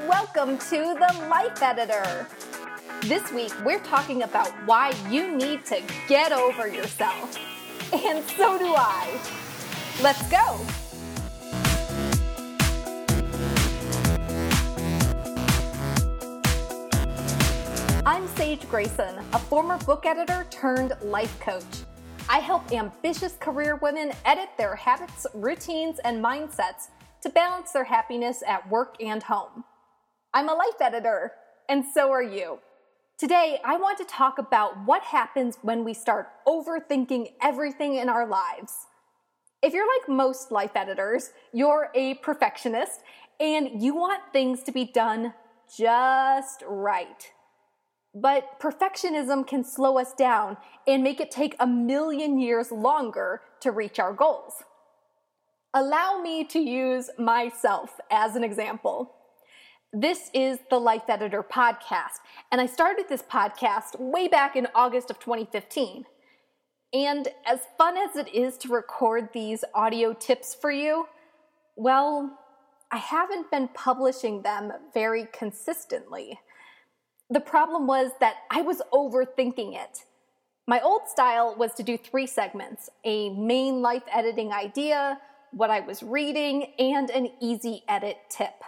Welcome to the Life Editor. This week, we're talking about why you need to get over yourself. And so do I. Let's go. I'm Sage Grayson, a former book editor turned life coach. I help ambitious career women edit their habits, routines, and mindsets to balance their happiness at work and home. I'm a life editor, and so are you. Today, I want to talk about what happens when we start overthinking everything in our lives. If you're like most life editors, you're a perfectionist and you want things to be done just right. But perfectionism can slow us down and make it take a million years longer to reach our goals. Allow me to use myself as an example. This is the Life Editor podcast, and I started this podcast way back in August of 2015. And as fun as it is to record these audio tips for you, well, I haven't been publishing them very consistently. The problem was that I was overthinking it. My old style was to do three segments a main life editing idea, what I was reading, and an easy edit tip.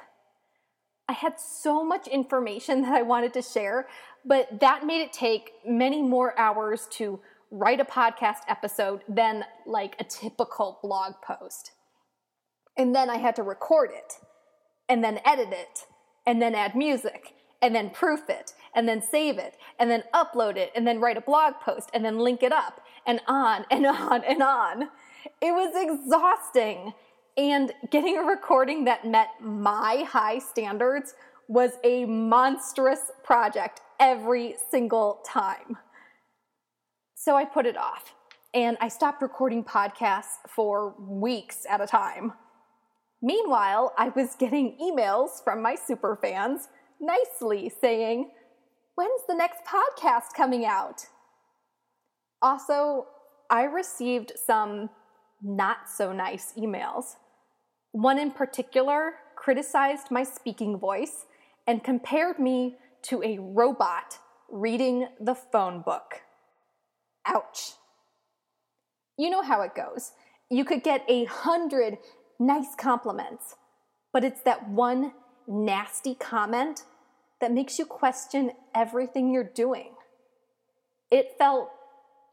I had so much information that I wanted to share, but that made it take many more hours to write a podcast episode than like a typical blog post. And then I had to record it, and then edit it, and then add music, and then proof it, and then save it, and then upload it, and then write a blog post, and then link it up, and on and on and on. It was exhausting. And getting a recording that met my high standards was a monstrous project every single time. So I put it off and I stopped recording podcasts for weeks at a time. Meanwhile, I was getting emails from my super fans nicely saying, When's the next podcast coming out? Also, I received some not so nice emails. One in particular criticized my speaking voice and compared me to a robot reading the phone book. Ouch. You know how it goes. You could get a hundred nice compliments, but it's that one nasty comment that makes you question everything you're doing. It felt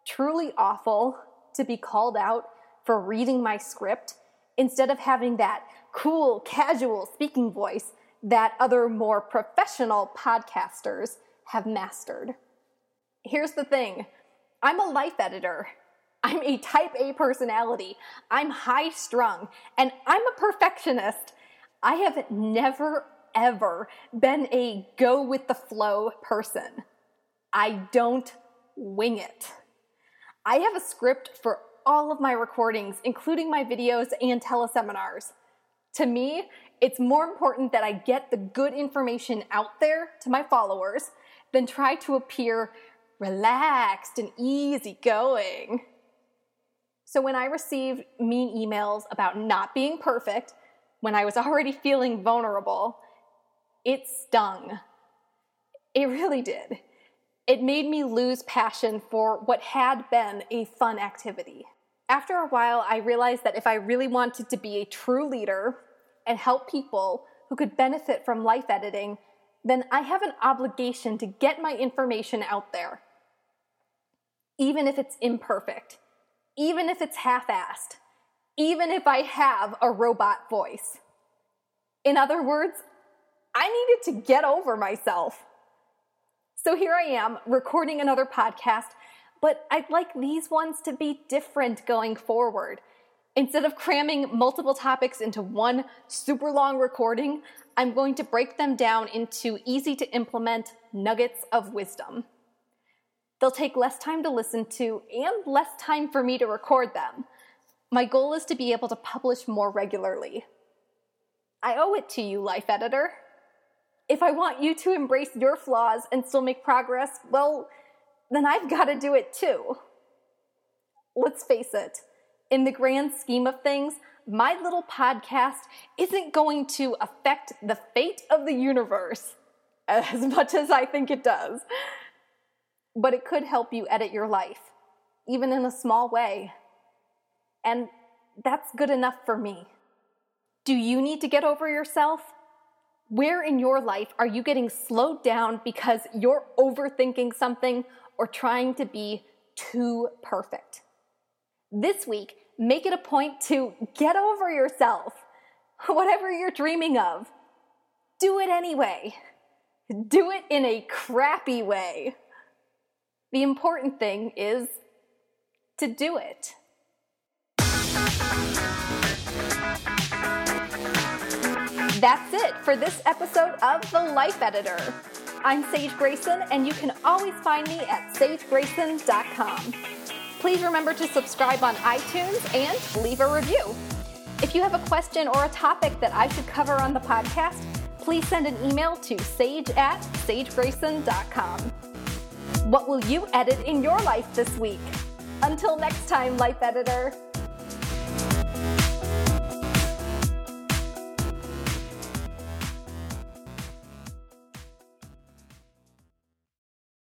truly awful to be called out for reading my script instead of having that cool, casual speaking voice that other more professional podcasters have mastered. Here's the thing I'm a life editor. I'm a type A personality. I'm high strung and I'm a perfectionist. I have never ever been a go with the flow person. I don't wing it. I have a script for all of my recordings, including my videos and teleseminars. To me, it's more important that I get the good information out there to my followers than try to appear relaxed and easygoing. So when I received mean emails about not being perfect, when I was already feeling vulnerable, it stung. It really did. It made me lose passion for what had been a fun activity. After a while, I realized that if I really wanted to be a true leader and help people who could benefit from life editing, then I have an obligation to get my information out there. Even if it's imperfect, even if it's half assed, even if I have a robot voice. In other words, I needed to get over myself. So here I am recording another podcast, but I'd like these ones to be different going forward. Instead of cramming multiple topics into one super long recording, I'm going to break them down into easy to implement nuggets of wisdom. They'll take less time to listen to and less time for me to record them. My goal is to be able to publish more regularly. I owe it to you, Life Editor if I want you to embrace your flaws and still make progress, well, then I've got to do it too. Let's face it, in the grand scheme of things, my little podcast isn't going to affect the fate of the universe as much as I think it does. But it could help you edit your life, even in a small way. And that's good enough for me. Do you need to get over yourself? Where in your life are you getting slowed down because you're overthinking something or trying to be too perfect? This week, make it a point to get over yourself. Whatever you're dreaming of, do it anyway. Do it in a crappy way. The important thing is to do it. That's it for this episode of The Life Editor. I'm Sage Grayson, and you can always find me at sagegrayson.com. Please remember to subscribe on iTunes and leave a review. If you have a question or a topic that I should cover on the podcast, please send an email to sage at sagegrayson.com. What will you edit in your life this week? Until next time, Life Editor.